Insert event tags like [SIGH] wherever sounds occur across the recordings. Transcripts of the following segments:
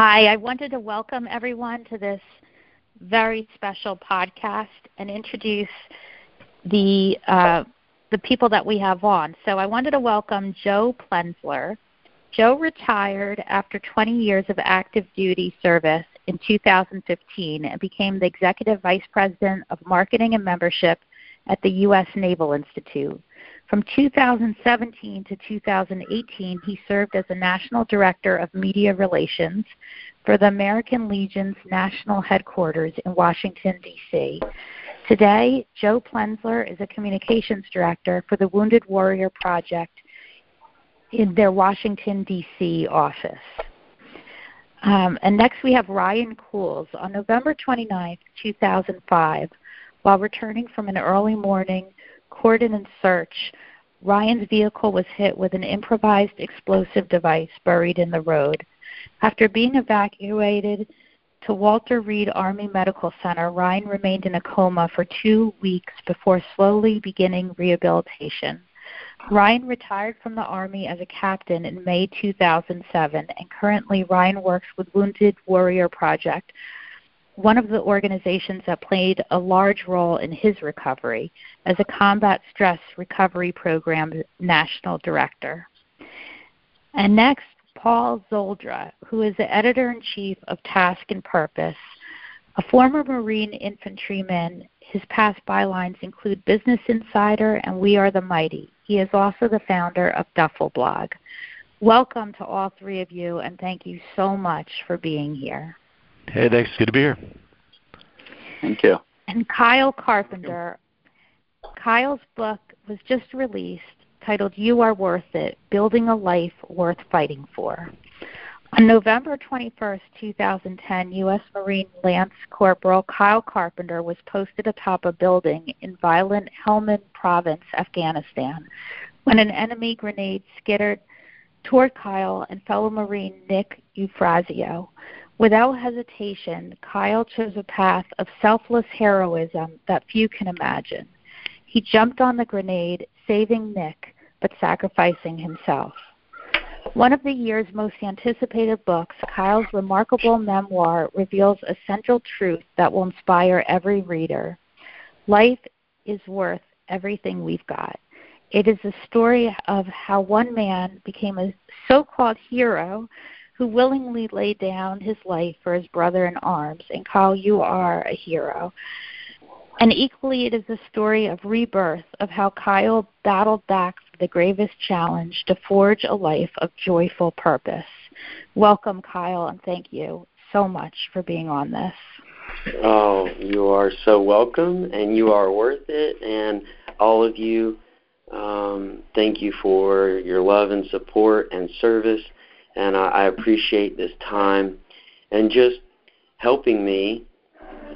Hi, I wanted to welcome everyone to this very special podcast and introduce the uh, the people that we have on. So I wanted to welcome Joe Plenzler. Joe retired after 20 years of active duty service in 2015 and became the Executive Vice President of Marketing and Membership at the U.S. Naval Institute. From 2017 to 2018, he served as the National Director of Media Relations for the American Legion's national headquarters in Washington, D.C. Today, Joe Plenzler is a communications director for the Wounded Warrior Project in their Washington, D.C. office. Um, and next we have Ryan Kules. On November 29, 2005, while returning from an early morning cordon and search, Ryan's vehicle was hit with an improvised explosive device buried in the road. After being evacuated to Walter Reed Army Medical Center, Ryan remained in a coma for two weeks before slowly beginning rehabilitation. Ryan retired from the Army as a captain in May 2007, and currently Ryan works with Wounded Warrior Project, one of the organizations that played a large role in his recovery as a combat stress recovery program national director. And next, Paul Szoldra, who is the editor in chief of Task and Purpose, a former Marine infantryman. His past bylines include Business Insider and We Are the Mighty. He is also the founder of Duffel Blog. Welcome to all three of you, and thank you so much for being here. Hey, thanks. Good to be here. Thank you. And Kyle Carpenter. Kyle's book was just released titled You Are Worth It Building a Life Worth Fighting For. On November 21, 2010, U.S. Marine Lance Corporal Kyle Carpenter was posted atop a building in violent Helmand Province, Afghanistan, when an enemy grenade skittered toward Kyle and fellow Marine Nick Eufrasio. Without hesitation, Kyle chose a path of selfless heroism that few can imagine. He jumped on the grenade, saving Nick, but sacrificing himself. One of the year's most anticipated books, Kyle's remarkable memoir reveals a central truth that will inspire every reader. Life is worth everything we've got. It is a story of how one man became a so called hero who willingly laid down his life for his brother in arms. And Kyle, you are a hero. And equally, it is a story of rebirth, of how Kyle battled back the gravest challenge to forge a life of joyful purpose. Welcome, Kyle, and thank you so much for being on this. Oh, you are so welcome, and you are worth it. And all of you, um, thank you for your love and support and service. And I, I appreciate this time and just helping me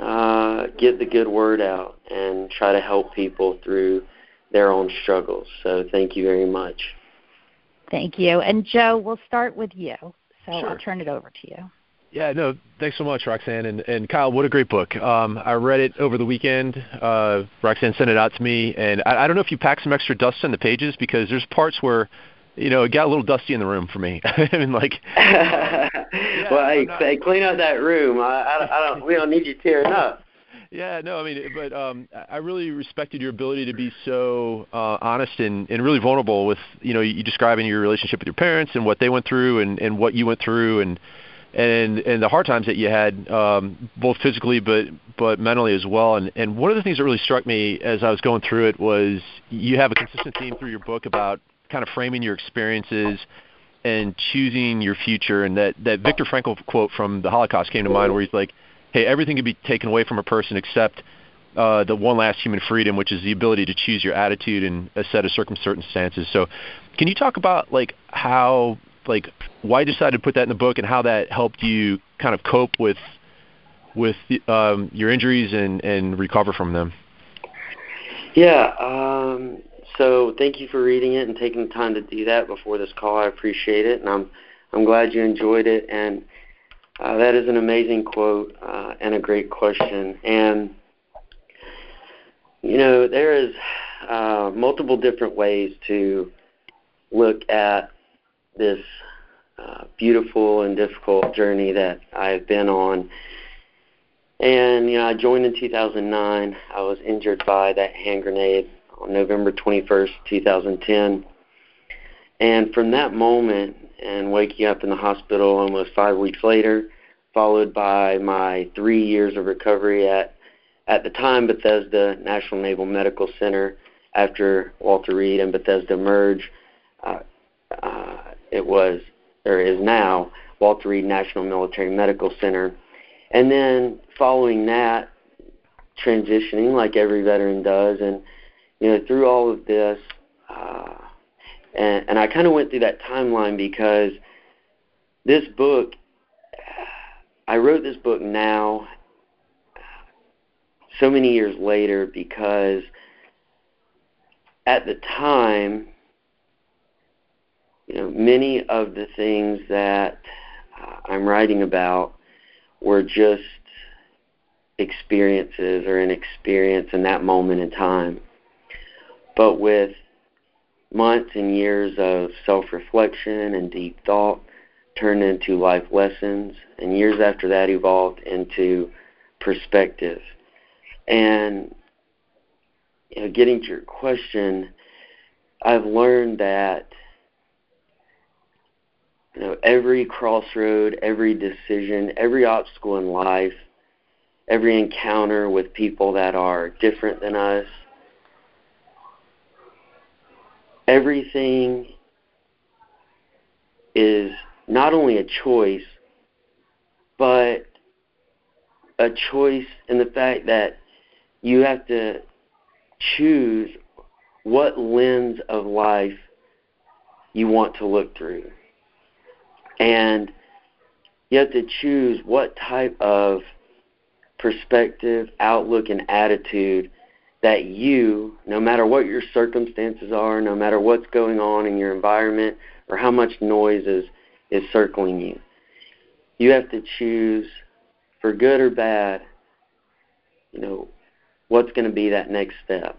uh, get the good word out and try to help people through their own struggles. So thank you very much. Thank you. And Joe, we'll start with you. So Sure. I'll turn it over to you. Yeah, no, thanks so much, Roxanne. And, and Kyle, what a great book. Um, I read it over the weekend. Uh, Roxanne sent it out to me, and I, I don't know if you packed some extra dust on the pages because there's parts where, you know, it got a little dusty in the room for me. [LAUGHS] I mean, like, [LAUGHS] well, hey, not- hey, clean out that room. I, I, I don't. We don't need you tearing [LAUGHS] up. Yeah, no, I mean, but um, I really respected your ability to be so uh, honest and, and really vulnerable with, you know, you describing your relationship with your parents and what they went through and, and what you went through and and and the hard times that you had, um, both physically but but mentally as well. And and one of the things that really struck me as I was going through it was you have a consistent theme through your book about kind of framing your experiences and choosing your future. And that that Viktor Frankl quote from the Holocaust came to mind, where he's like, "Hey, everything can be taken away from a person except." Uh, the one last human freedom, which is the ability to choose your attitude in a set of circumstances. So, can you talk about like how, like, why you decided to put that in the book and how that helped you kind of cope with with um, your injuries and and recover from them? Yeah. Um, so thank you for reading it and taking the time to do that before this call. I appreciate it, and I'm I'm glad you enjoyed it. And uh, that is an amazing quote uh, and a great question. And you know there is uh, multiple different ways to look at this uh, beautiful and difficult journey that I've been on. And you know, I joined in 2009. I was injured by that hand grenade on November 21st, 2010. And from that moment, and waking up in the hospital almost five weeks later, followed by my three years of recovery at at the time Bethesda National Naval Medical Center after Walter Reed and Bethesda merge, Uh, uh, it was or is now Walter Reed National Military Medical Center. And then following that, transitioning like every veteran does, and you know through all of this, uh, and, and I kind of went through that timeline because this book, I wrote this book now, so many years later, because at the time, you know, many of the things that uh, I'm writing about were just experiences or an experience in that moment in time. But with months and years of self reflection and deep thought turned into life lessons, and years after that evolved into perspective. And you know, getting to your question, I've learned that you know every crossroad, every decision, every obstacle in life, every encounter with people that are different than us, everything is not only a choice, but a choice in the fact that you have to choose what lens of life you want to look through. And you have to choose what type of perspective, outlook, and attitude that you, no matter what your circumstances are, no matter what's going on in your environment or how much noise is, is circling you, you have to choose for good or bad, you know, what's going to be that next step.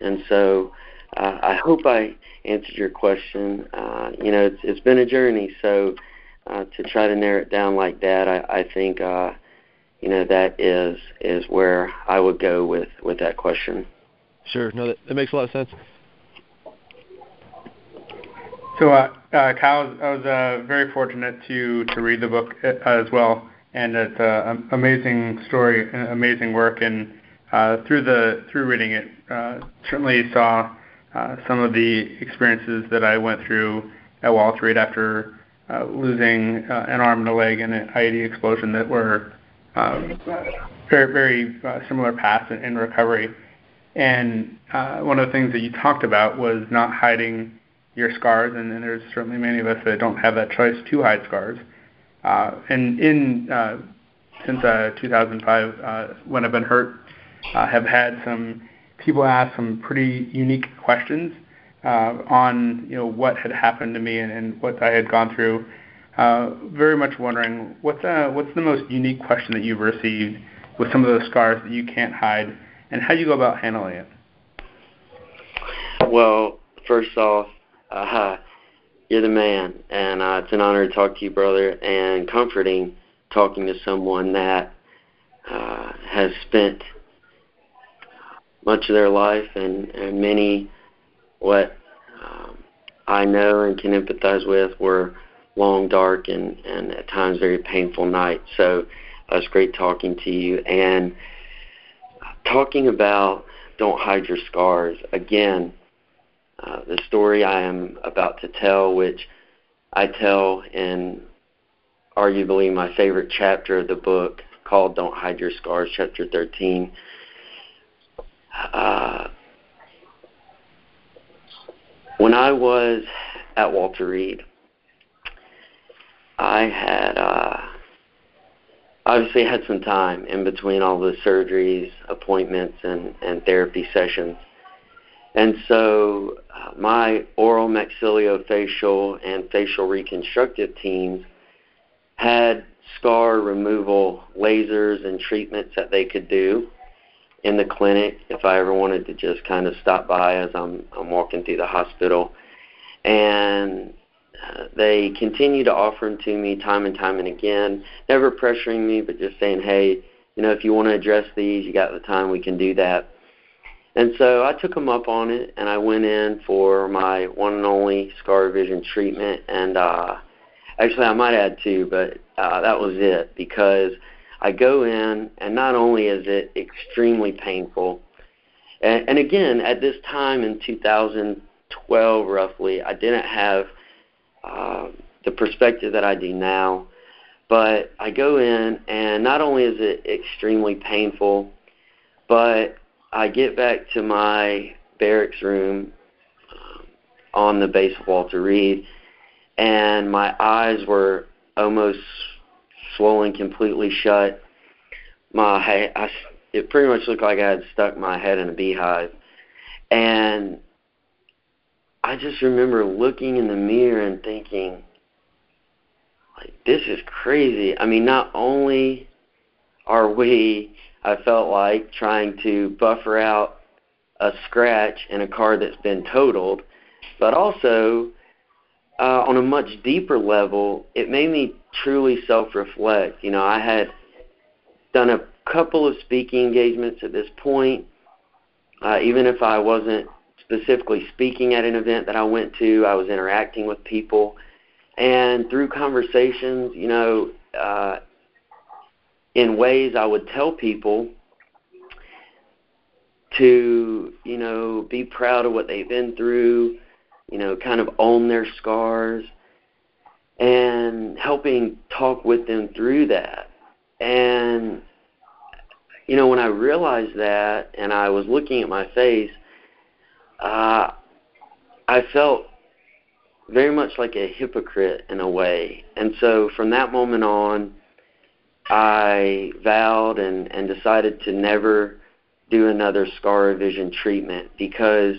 And so uh, I hope I answered your question. Uh, you know, it's, it's been a journey, so uh, to try to narrow it down like that, I, I think uh, you know that is is where I would go with with that question. Sure, no, that, that makes a lot of sense. So, uh, uh, Kyle, I was uh, very fortunate to to read the book uh, as well, and it's an amazing story, and amazing work, and uh, through the through reading it, uh, certainly saw uh, some of the experiences that I went through at Walter Reed after uh, losing uh, an arm and a leg in an IED explosion that were um, very, very uh, similar paths in, in recovery. And uh, one of the things that you talked about was not hiding your scars, and, and there's certainly many of us that don't have that choice to hide scars. Uh, and in uh, since uh, 2005, uh, when I've been hurt, uh, have had some people ask some pretty unique questions uh, on you know what had happened to me and, and what I had gone through very much wondering what's uh, what's the most unique question that you've received with some of those scars that you can't hide, and how do you go about handling it? Well, first off, uh, you're the man, and uh, it's an honor to talk to you, brother, and comforting talking to someone that uh, has spent much of their life and, and many what um, I know and can empathize with were long, dark, and, and at times very painful night. So uh, it's great talking to you. And talking about Don't Hide Your Scars, again, uh, the story I am about to tell, which I tell in arguably my favorite chapter of the book called Don't Hide Your Scars, chapter 13. Uh, when I was at Walter Reed, I had uh, obviously had some time in between all the surgeries, appointments, and, and therapy sessions. And so uh, my oral maxillofacial and facial reconstructive teams had scar removal lasers and treatments that they could do in the clinic if I ever wanted to just kind of stop by as I'm I'm walking through the hospital. And uh, they continue to offer them to me time and time and again, never pressuring me, but just saying, hey, you know, if you want to address these, you got the time, we can do that. And so I took them up on it, and I went in for my one and only scar revision treatment. And uh, actually, I might add two, but uh, that was it because I go in, and not only is it extremely painful, and, and again, at this time in 2012, roughly, I didn't have uh, the perspective that I do now. But I go in, and not only is it extremely painful, but I get back to my barracks room um, on the base of Walter Reed, and my eyes were almost swollen completely shut. My I, it pretty much looked like I had stuck my head in a beehive, and I just remember looking in the mirror and thinking, like, this is crazy. I mean, not only are we, I felt like, trying to buffer out a scratch in a car that's been totaled, but also uh, on a much deeper level, it made me truly self-reflect. You know, I had done a couple of speaking engagements at this point. Uh, even if I wasn't specifically speaking at an event that I went to, I was interacting with people and through conversations, you know, uh, in ways I would tell people to, you know, be proud of what they've been through, you know, kind of own their scars, and helping talk with them through that. And, you know, when I realized that and I was looking at my face, uh, I felt very much like a hypocrite in a way. And so from that moment on, I vowed and, and decided to never do another scar revision treatment because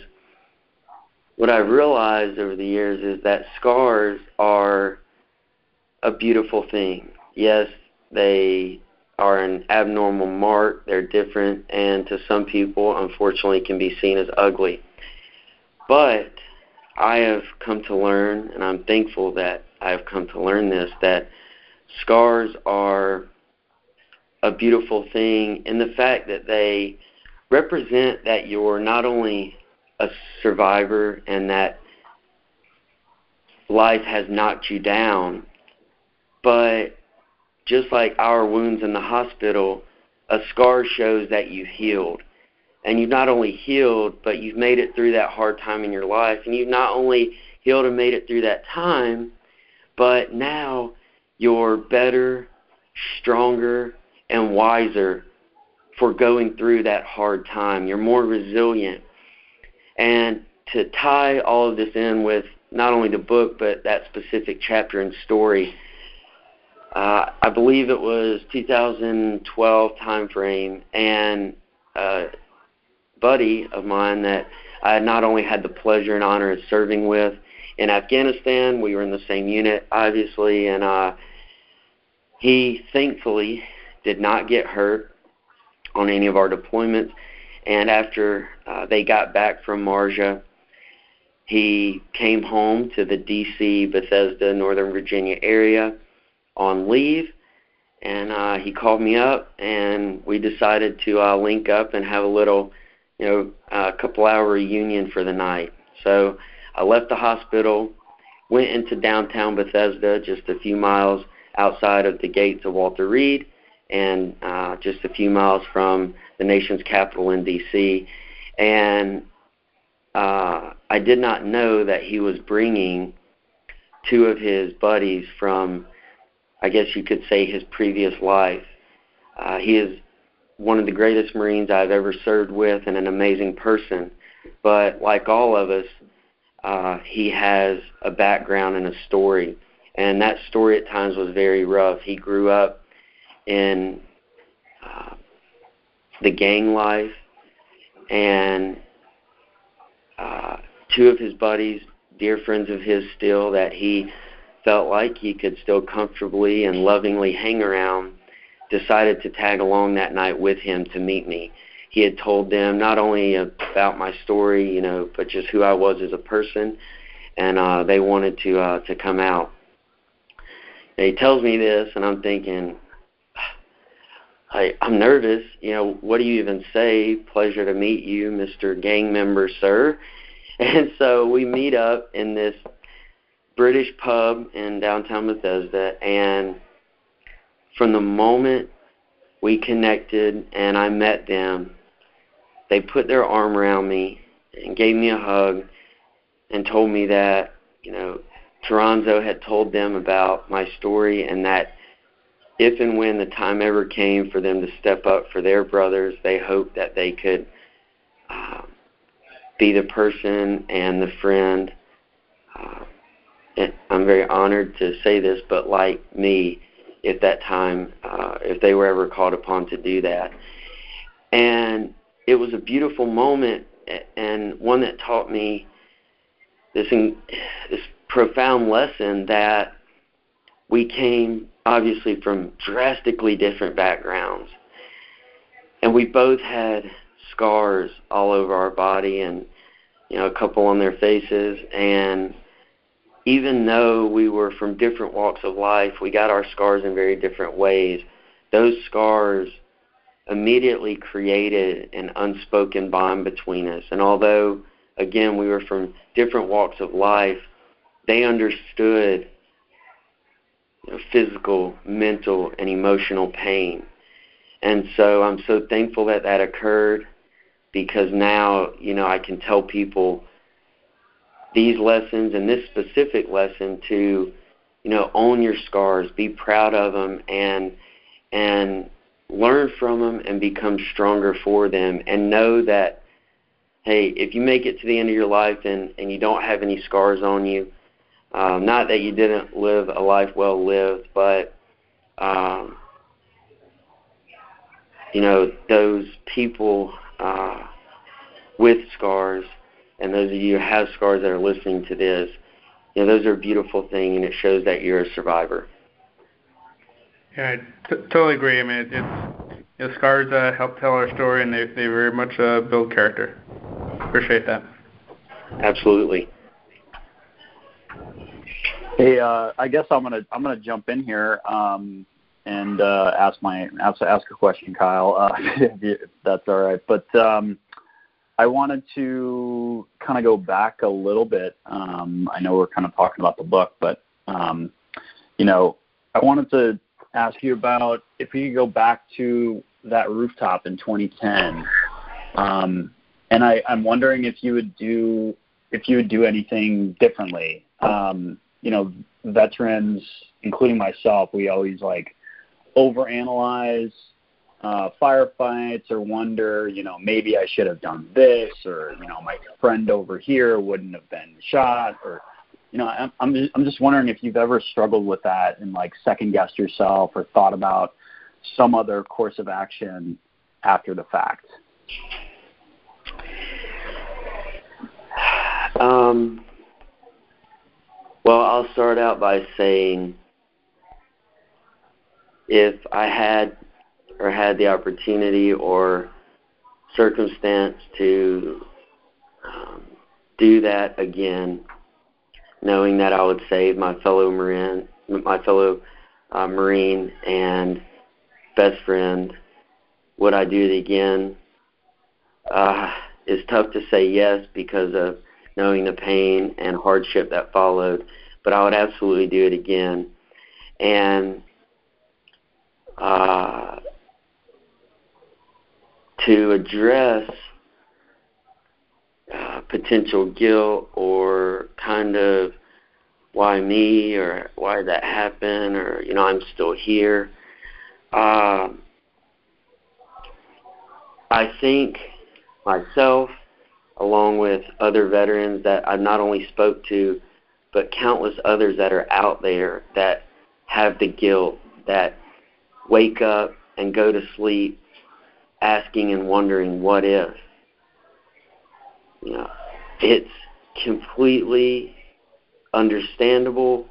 what I've realized over the years is that scars are a beautiful thing. Yes, they are an abnormal mark, they're different, and to some people, unfortunately, can be seen as ugly. But I have come to learn, and I'm thankful that I have come to learn this, that scars are a beautiful thing in the fact that they represent that you're not only a survivor and that life has knocked you down, but just like our wounds in the hospital, a scar shows that you've healed and you've not only healed, but you've made it through that hard time in your life, and you've not only healed and made it through that time, but now you're better, stronger, and wiser for going through that hard time. You're more resilient. And to tie all of this in with not only the book, but that specific chapter and story, uh, I believe it was 2012 time frame, and uh, buddy of mine that I not only had the pleasure and honor of serving with in Afghanistan. We were in the same unit, obviously, and uh, he thankfully did not get hurt on any of our deployments. And after uh, they got back from Marja, he came home to the D.C., Bethesda, Northern Virginia area on leave. And uh, he called me up, and we decided to uh, link up and have a little you know, a couple hour reunion for the night. So I left the hospital, went into downtown Bethesda, just a few miles outside of the gates of Walter Reed, and uh, just a few miles from the nation's capital in D.C. And uh, I did not know that he was bringing two of his buddies from, I guess you could say, his previous life. Uh, he is one of the greatest Marines I've ever served with and an amazing person. But like all of us, uh, he has a background and a story. And that story at times was very rough. He grew up in uh, the gang life, and uh, two of his buddies, dear friends of his still, that he felt like he could still comfortably and lovingly hang around decided to tag along that night with him to meet me. He had told them not only about my story, you know, but just who I was as a person. and uh, they wanted to uh, to come out. And he tells me this, and I'm thinking, [SIGHS] I, I'm nervous. You know, what do you even say? Pleasure to meet you, Mr. Gang Member, sir. [LAUGHS] And so we meet up in this British pub in downtown Bethesda, and from the moment we connected and I met them, they put their arm around me and gave me a hug and told me that, you know, Toronzo had told them about my story and that if and when the time ever came for them to step up for their brothers, they hoped that they could uh, be the person and the friend. Uh, and I'm very honored to say this, but like me, at that time, uh, if they were ever called upon to do that. And it was a beautiful moment and one that taught me this in, this profound lesson that we came obviously from drastically different backgrounds and we both had scars all over our body and you know a couple on their faces and even though we were from different walks of life we got our scars in very different ways those scars immediately created an unspoken bond between us. And although, again, we were from different walks of life, they understood you know, physical, mental, and emotional pain. And so I'm so thankful that that occurred because now, you know, I can tell people these lessons and this specific lesson to, you know, own your scars, be proud of them, and and learn from them and become stronger for them and know that hey if you make it to the end of your life and and you don't have any scars on you um, not that you didn't live a life well lived but um, you know those people uh, with scars and those of you who have scars that are listening to this you know those are a beautiful thing and it shows that you're a survivor yeah, I t- totally agree. I mean, it, it's you know, scars uh, help tell our story, and they they very much uh, build character. Appreciate that. Absolutely. Hey, uh, I guess I'm gonna I'm gonna jump in here um, and uh, ask my ask ask a question, Kyle, uh, [LAUGHS] if that's all right. But um, I wanted to kind of go back a little bit. Um, I know we're kind of talking about the book, but um, you know, I wanted to ask you about if you could go back to that rooftop in 2010. Um, and I, I'm wondering if you would do if you would do anything differently. Um, you know, veterans, including myself, we always like overanalyze uh, firefights or wonder, you know, maybe I should have done this, or you know, my friend over here wouldn't have been shot, or you know, I'm I'm just, I'm just wondering if you've ever struggled with that and like second guessed yourself or thought about some other course of action after the fact. Um, well, I'll start out by saying if I had or had the opportunity or circumstance to um, do that again, knowing that I would save my fellow Marine, my fellow uh, Marine and best friend. Would I do it again? Uh, it's tough to say yes because of knowing the pain and hardship that followed, but I would absolutely do it again. And uh, to address uh, potential guilt or kind of why me or why that happened or you know I'm still here. Uh, I think myself, along with other veterans that I've not only spoke to, but countless others that are out there that have the guilt that wake up and go to sleep asking and wondering what if. You know, it's completely understandable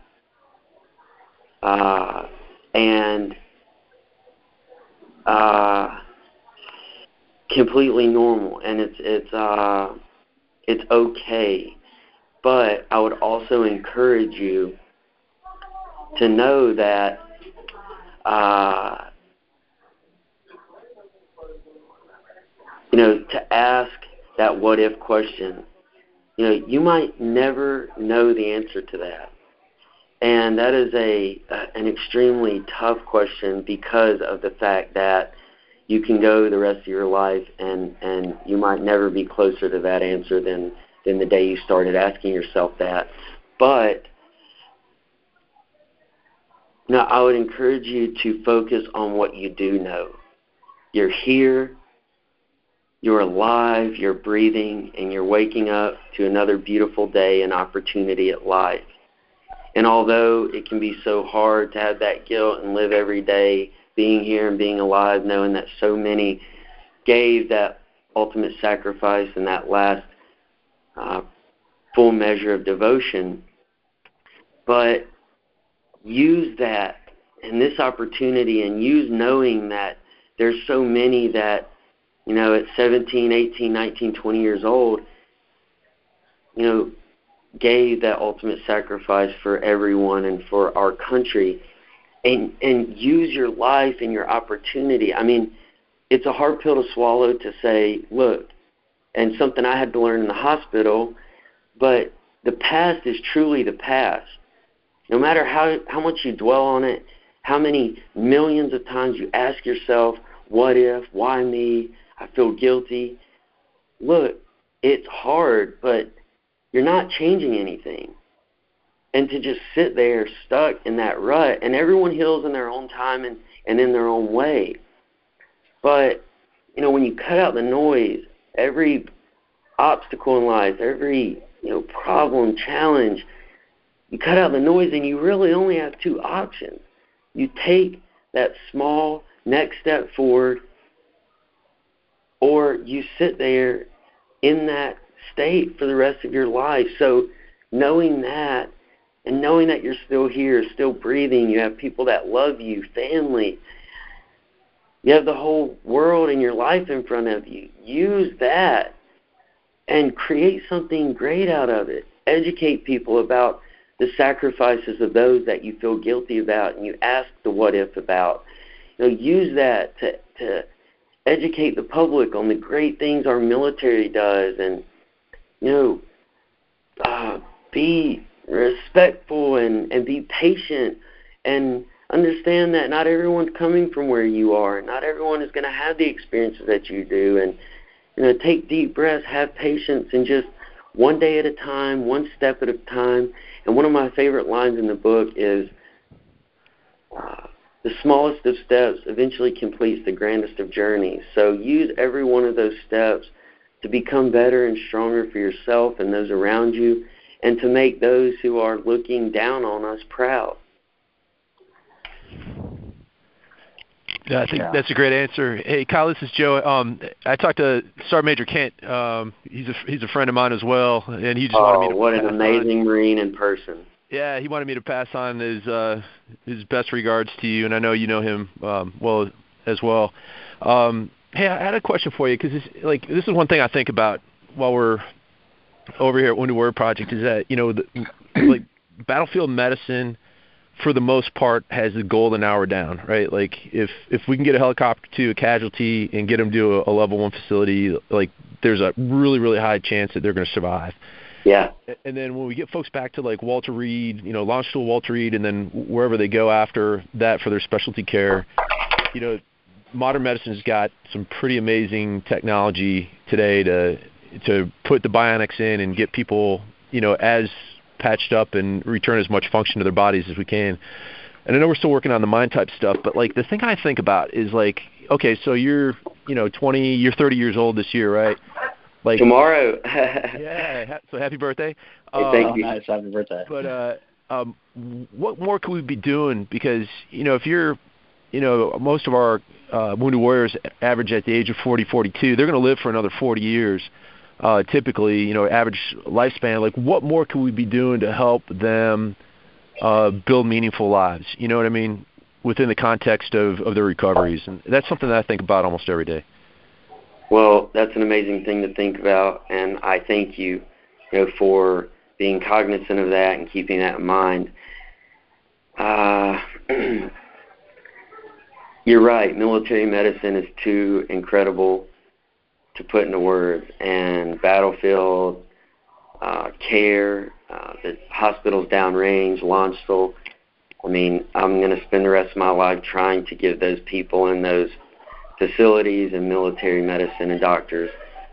uh, and uh, completely normal, and it's it's uh, it's okay. But I would also encourage you to know that uh, you know to ask that what if question. You know, you might never know the answer to that. And that is a an extremely tough question because of the fact that you can go the rest of your life and and you might never be closer to that answer than than the day you started asking yourself that. But now I would encourage you to focus on what you do know. You're here, you're alive, you're breathing, and you're waking up to another beautiful day and opportunity at life. And although it can be so hard to have that guilt and live every day being here and being alive, knowing that so many gave that ultimate sacrifice and that last uh, full measure of devotion, but use that and this opportunity and use knowing that there's so many that, you know, at 17, 18, 19, 20 years old, you know, gave that ultimate sacrifice for everyone and for our country and and use your life and your opportunity. I mean, it's a hard pill to swallow to say, look, and something I had to learn in the hospital, but the past is truly the past. No matter how how much you dwell on it, how many millions of times you ask yourself, what if, why me? I feel guilty. Look, it's hard, but you're not changing anything. And to just sit there stuck in that rut, and everyone heals in their own time and, and in their own way. But, you know, when you cut out the noise, every obstacle in life, every, you know, problem, challenge, you cut out the noise and you really only have two options. You take that small next step forward, or you sit there in that state for the rest of your life. So knowing that and knowing that you're still here, still breathing, you have people that love you, family, you have the whole world and your life in front of you. Use that and create something great out of it. Educate people about the sacrifices of those that you feel guilty about and you ask the what if about. You know, use that to to educate the public on the great things our military does and you know, uh, be respectful and, and be patient and understand that not everyone's coming from where you are. Not everyone is going to have the experiences that you do. And, you know, take deep breaths, have patience, and just one day at a time, one step at a time. And one of my favorite lines in the book is uh, the smallest of steps eventually completes the grandest of journeys. So use every one of those steps to become better and stronger for yourself and those around you, and to make those who are looking down on us proud. Yeah, I think yeah. that's a great answer. Hey, Kyle, this is Joe. Um, I talked to Sergeant Major Kent. Um, he's a he's a friend of mine as well, and he just oh, wanted me to. what an amazing on. Marine in person! Yeah, he wanted me to pass on his uh, his best regards to you, and I know you know him um, well as well. Um, Hey, I had a question for you because like this is one thing I think about while we're over here at Wounded Warrior Project is that you know the, like battlefield medicine for the most part has the golden hour down, right? Like if if we can get a helicopter to a casualty and get them to a, a level one facility, like there's a really really high chance that they're going to survive. Yeah. And then when we get folks back to like Walter Reed, you know, launch to Walter Reed, and then wherever they go after that for their specialty care, you know, modern medicine has got some pretty amazing technology today to to put the bionics in and get people, you know, as patched up and return as much function to their bodies as we can. And I know we're still working on the mind type stuff, but like the thing I think about is like, okay, so you're, you know, 20, you're 30 years old this year, right? Like tomorrow. [LAUGHS] yeah. So happy birthday. Hey, thank um, you. Nice. Happy birthday. But uh, um, what more could we be doing? Because you know, if you're, you know, most of our uh, wounded warriors average at the age of 40, 42, they're going to live for another 40 years. Uh, typically, you know, average lifespan. Like, what more could we be doing to help them uh, build meaningful lives? You know what I mean? Within the context of, of their recoveries, and that's something that I think about almost every day. Well, that's an amazing thing to think about, and I thank you, you know, for being cognizant of that and keeping that in mind. Uh, [CLEARS THROAT] you're right. Military medicine is too incredible to put into words, and battlefield uh, care, uh, the hospitals downrange, Landstuhl. I mean, I'm going to spend the rest of my life trying to give those people in those facilities and military medicine and doctors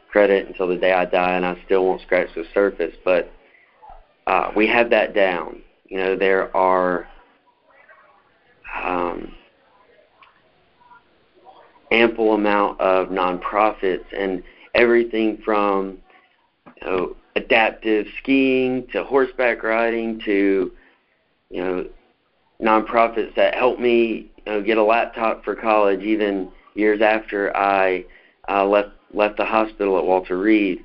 credit until the day I die, and I still won't scratch the surface. But uh, we have that down. You know, there are um, ample amount of nonprofits and everything from you know, adaptive skiing to horseback riding to you know nonprofits that help me you know, get a laptop for college even years after I uh, left left the hospital at Walter Reed.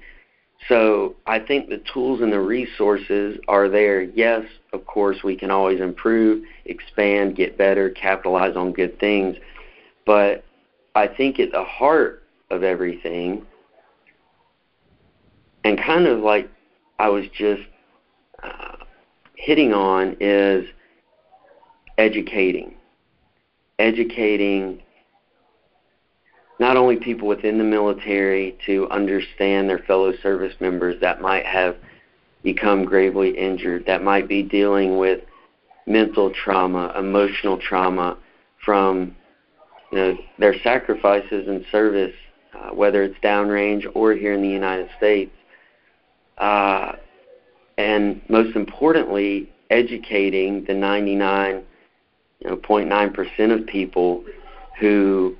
So I think the tools and the resources are there. Yes, of course, we can always improve, expand, get better, capitalize on good things. But I think at the heart of everything, and kind of like I was just uh, hitting on, is educating. Educating not only people within the military to understand their fellow service members that might have become gravely injured, that might be dealing with mental trauma, emotional trauma from you know, their sacrifices and service, uh, whether it's downrange or here in the United States. Uh, and most importantly, educating the 99.9% you know, of people who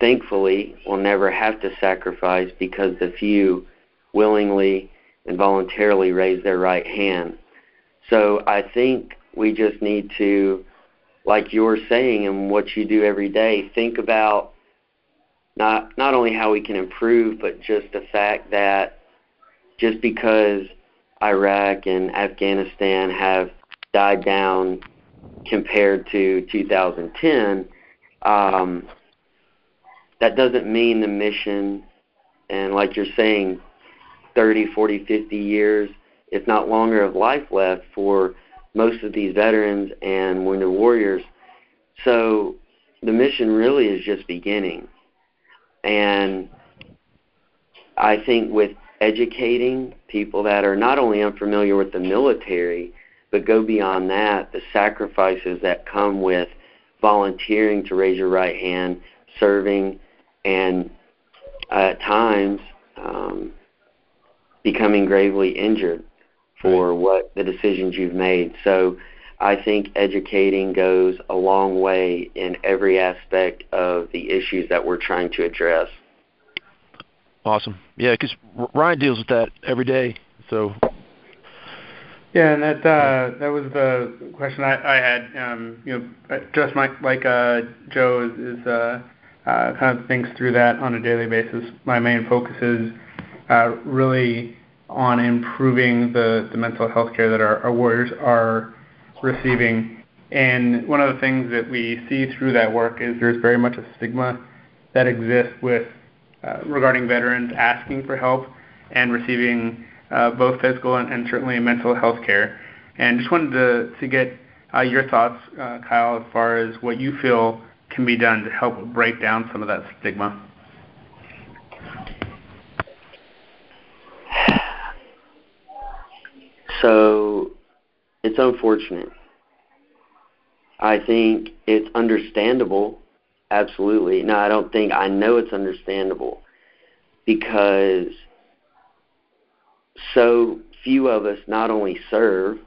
thankfully will never have to sacrifice because the few willingly and voluntarily raise their right hand. So I think we just need to, like you're saying and what you do every day, think about not not only how we can improve, but just the fact that just because Iraq and Afghanistan have died down compared to 2010, um, that doesn't mean the mission and like you're saying 30 40 50 years if not longer of life left for most of these veterans and wounded warriors. So the mission really is just beginning. And i think with educating people that are not only unfamiliar with the military but go beyond that the sacrifices that come with volunteering to raise your right hand serving and at times um, becoming gravely injured for right. what the decisions you've made. So I think educating goes a long way in every aspect of the issues that we're trying to address. Awesome. Yeah, because Ryan deals with that every day. So. Yeah, and that uh, that was the question I, I had. Um, you know, just like like uh, Joe is, is uh, uh, kind of thinks through that on a daily basis. My main focus is uh, really on improving the, the mental health care that our, our warriors are receiving. And one of the things that we see through that work is there's very much a stigma that exists with uh, regarding veterans asking for help and receiving uh, both physical and, and, certainly mental health care. And just wanted to, to get uh, your thoughts, uh, Kyle, as far as what you feel can be done to help break down some of that stigma? So it's unfortunate. I think it's understandable, absolutely. No, I don't think I know it's understandable because so few of us not only serve,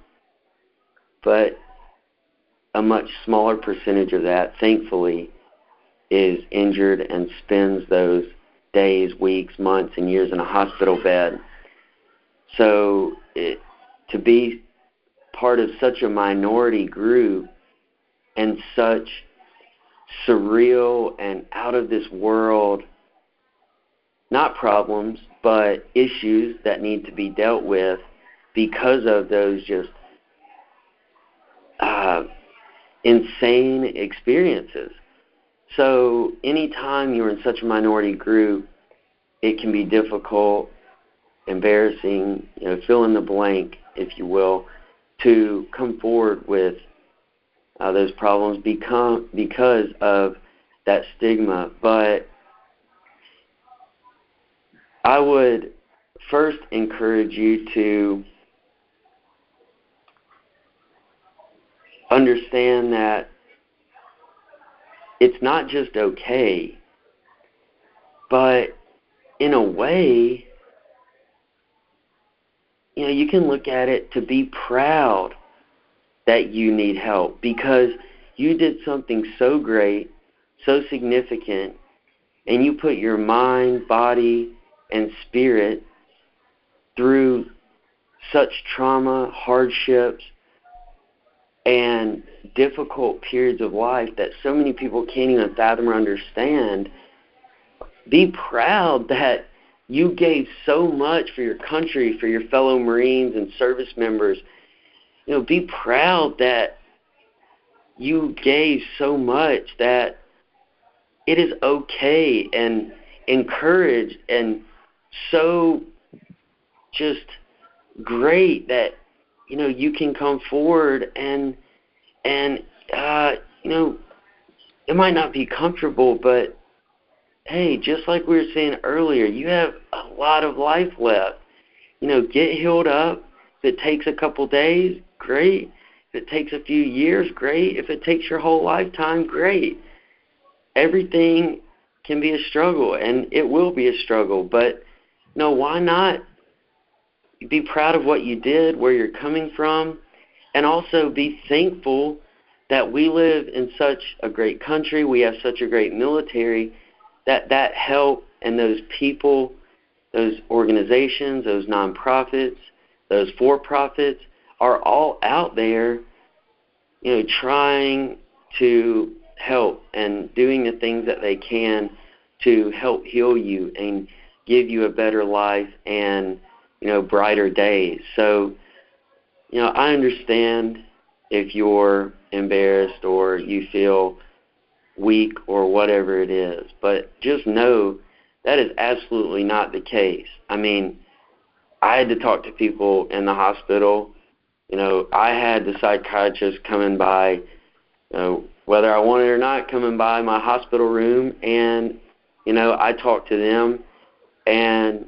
but a much smaller percentage of that, thankfully, is injured and spends those days, weeks, months, and years in a hospital bed. So it, to be part of such a minority group and such surreal and out of this world, not problems, but issues that need to be dealt with because of those just uh, insane experiences. So anytime you're in such a minority group, it can be difficult embarrassing, you know, fill in the blank, if you will, to come forward with uh, those problems become because of that stigma. But I would first encourage you to understand that it's not just okay, but in a way, you know, you can look at it to be proud that you need help because you did something so great, so significant, and you put your mind, body, and spirit through such trauma, hardships, and difficult periods of life that so many people can't even fathom or understand, be proud that you gave so much for your country, for your fellow Marines and service members. You know, be proud that you gave so much that it is okay and encouraged and so just great that you know you can come forward and and uh you know it might not be comfortable but hey just like we were saying earlier you have a lot of life left. You know get healed up. If it takes a couple days great. If it takes a few years great. If it takes your whole lifetime great. Everything can be a struggle and it will be a struggle but no why not be proud of what you did, where you're coming from, and also be thankful that we live in such a great country, we have such a great military, that that help and those people, those organizations, those nonprofits, those for-profits are all out there, you know, trying to help and doing the things that they can to help heal you and give you a better life and you know, brighter days. So, you know, I understand if you're embarrassed or you feel weak or whatever it is, but just know that is absolutely not the case. I mean, I had to talk to people in the hospital. You know, I had the psychiatrist coming by, you know, whether I wanted or not, coming by my hospital room, and you know, I talked to them, and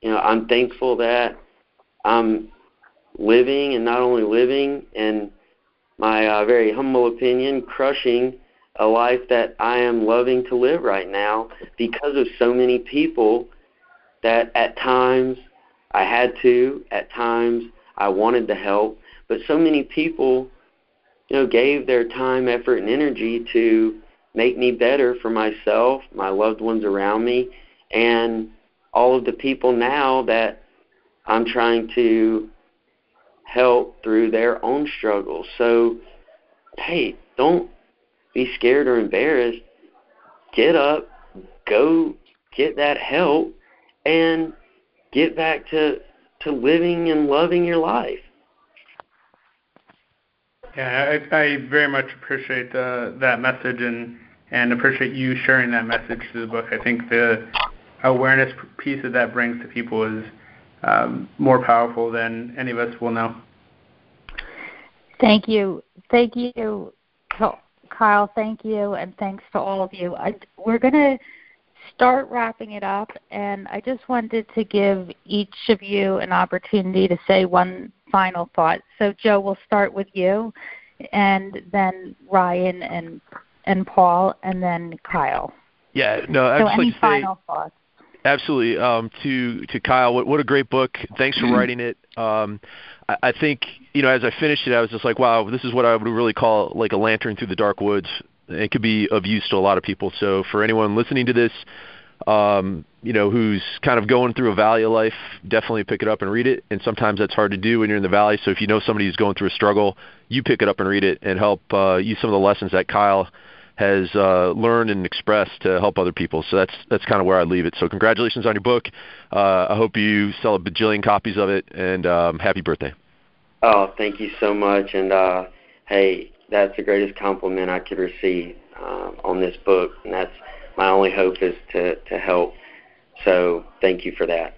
you know, I'm thankful that I'm living and not only living in my uh, very humble opinion, crushing a life that I am loving to live right now because of so many people that at times I had to, at times I wanted to help, but so many people, you know, gave their time, effort, and energy to make me better for myself, my loved ones around me, and all of the people now that I'm trying to help through their own struggles. So, hey, don't be scared or embarrassed. Get up, go get that help, and get back to to living and loving your life. Yeah, I, I very much appreciate uh, that message and and appreciate you sharing that message through the book. I think the awareness piece that that brings to people is um, more powerful than any of us will know. Thank you. Thank you, Kyle. Thank you, and thanks to all of you. I, we're going to start wrapping it up, and I just wanted to give each of you an opportunity to say one final thought. So, Joe, we'll start with you, and then Ryan and and Paul, and then Kyle. Yeah, no, I so any like final say, thoughts? Absolutely. Um, to to Kyle, what, what a great book. Thanks for writing it. Um, I, I think you know as I finished it, I was just like, wow, this is what I would really call like a lantern through the dark woods. It could be of use to a lot of people. So for anyone listening to this, um, you know, who's kind of going through a valley of life, definitely pick it up and read it. And sometimes that's hard to do when you're in the valley. So if you know somebody who's going through a struggle, you pick it up and read it and help uh, use some of the lessons that Kyle has uh, learned and expressed to help other people. So that's that's kind of where I leave it. So congratulations on your book. Uh, I hope you sell a bajillion copies of it, and um, happy birthday. Oh, thank you so much. And uh, hey, that's the greatest compliment I could receive uh, on this book, and that's my only hope is to to help. So thank you for that.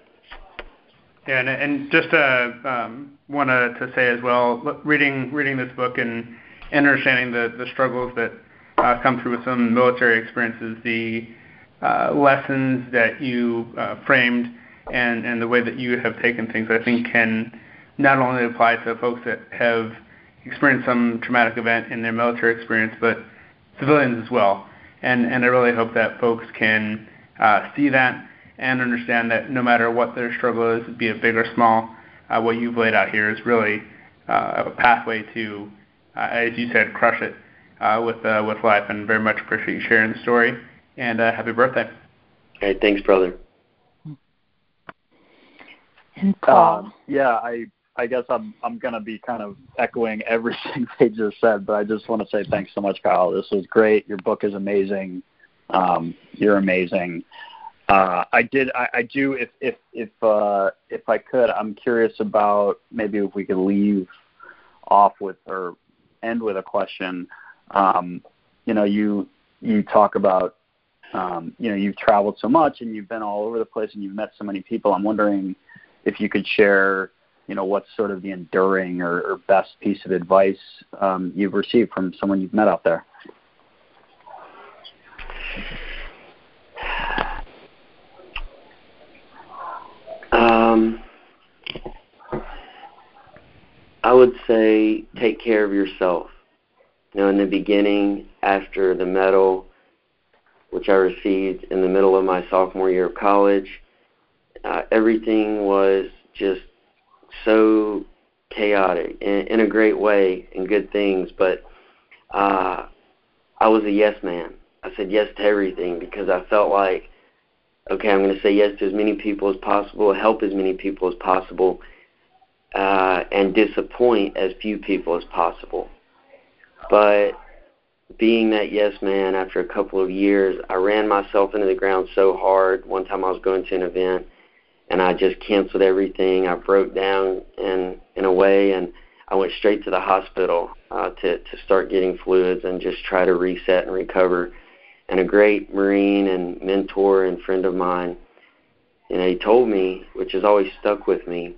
Yeah, and, and just uh, um, want to say as well, reading reading this book and, and understanding the, the struggles that uh, come through with some military experiences, the uh, lessons that you uh, framed, and, and the way that you have taken things, I think can not only apply to folks that have experienced some traumatic event in their military experience, but civilians as well. And, and I really hope that folks can uh, see that and understand that no matter what their struggle is, be it big or small, uh, what you've laid out here is really uh, a pathway to, uh, as you said, crush it uh, with uh, with life. And very much appreciate you sharing the story. And uh, happy birthday. Hey, thanks, brother. And Paul. Um, yeah, I I guess I'm I'm gonna be kind of echoing [LAUGHS] everything they just said, but I just want to say thanks so much, Kyle. This was great. Your book is amazing. Um, you're amazing. Uh, I did. I, I do. If if if uh, if I could, I'm curious about maybe if we could leave off with or end with a question. Um, you know, you you talk about um, you know you've traveled so much and you've been all over the place and you've met so many people. I'm wondering if you could share you know what's sort of the enduring or, or best piece of advice um, you've received from someone you've met out there. Um, I would say take care of yourself. You know, in the beginning, after the medal, which I received in the middle of my sophomore year of college, uh, everything was just so chaotic in, in a great way and good things. But uh, I was a yes man. I said yes to everything because I felt like okay, I'm going to say yes to as many people as possible, help as many people as possible, uh, and disappoint as few people as possible. But being that yes man, after a couple of years, I ran myself into the ground so hard. One time I was going to an event, and I just canceled everything. I broke down in in a way, and I went straight to the hospital uh, to to start getting fluids and just try to reset and recover and a great Marine and mentor and friend of mine. You know, he told me, which has always stuck with me,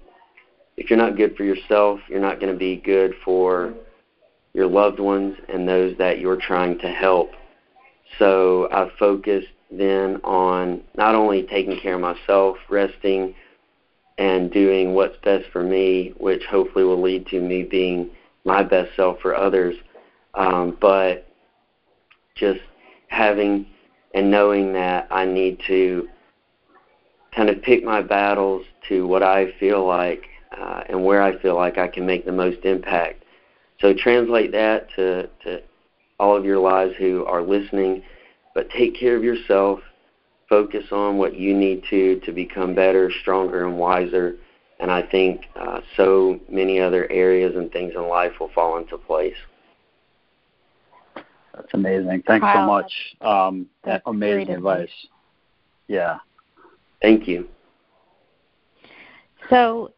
if you're not good for yourself, you're not going to be good for your loved ones and those that you're trying to help. So I focused then on not only taking care of myself, resting, and doing what's best for me, which hopefully will lead to me being my best self for others, um, but just having and knowing that I need to kind of pick my battles to what I feel like uh, and where I feel like I can make the most impact. So translate that to, to all of your lives who are listening, but take care of yourself. Focus on what you need to to become better, stronger, and wiser. And I think uh, so many other areas and things in life will fall into place. That's amazing. Thanks Kyle, so much. Um, amazing advice. Yeah. Thank you. So,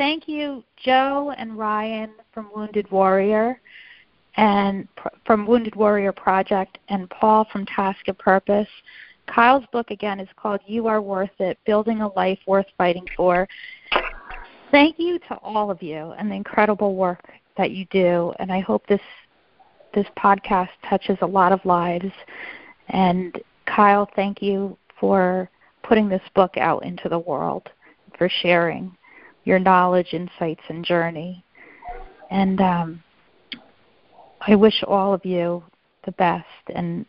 thank you, Joe and Ryan from Wounded Warrior, and from Wounded Warrior Project, and Paul from Task & Purpose. Kyle's book again is called "You Are Worth It: Building a Life Worth Fighting For." Thank you to all of you and the incredible work that you do, and I hope this this podcast touches a lot of lives. And Kyle, thank you for putting this book out into the world, for sharing your knowledge, insights, and journey. And um, I wish all of you the best, and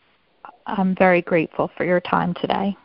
I'm very grateful for your time today.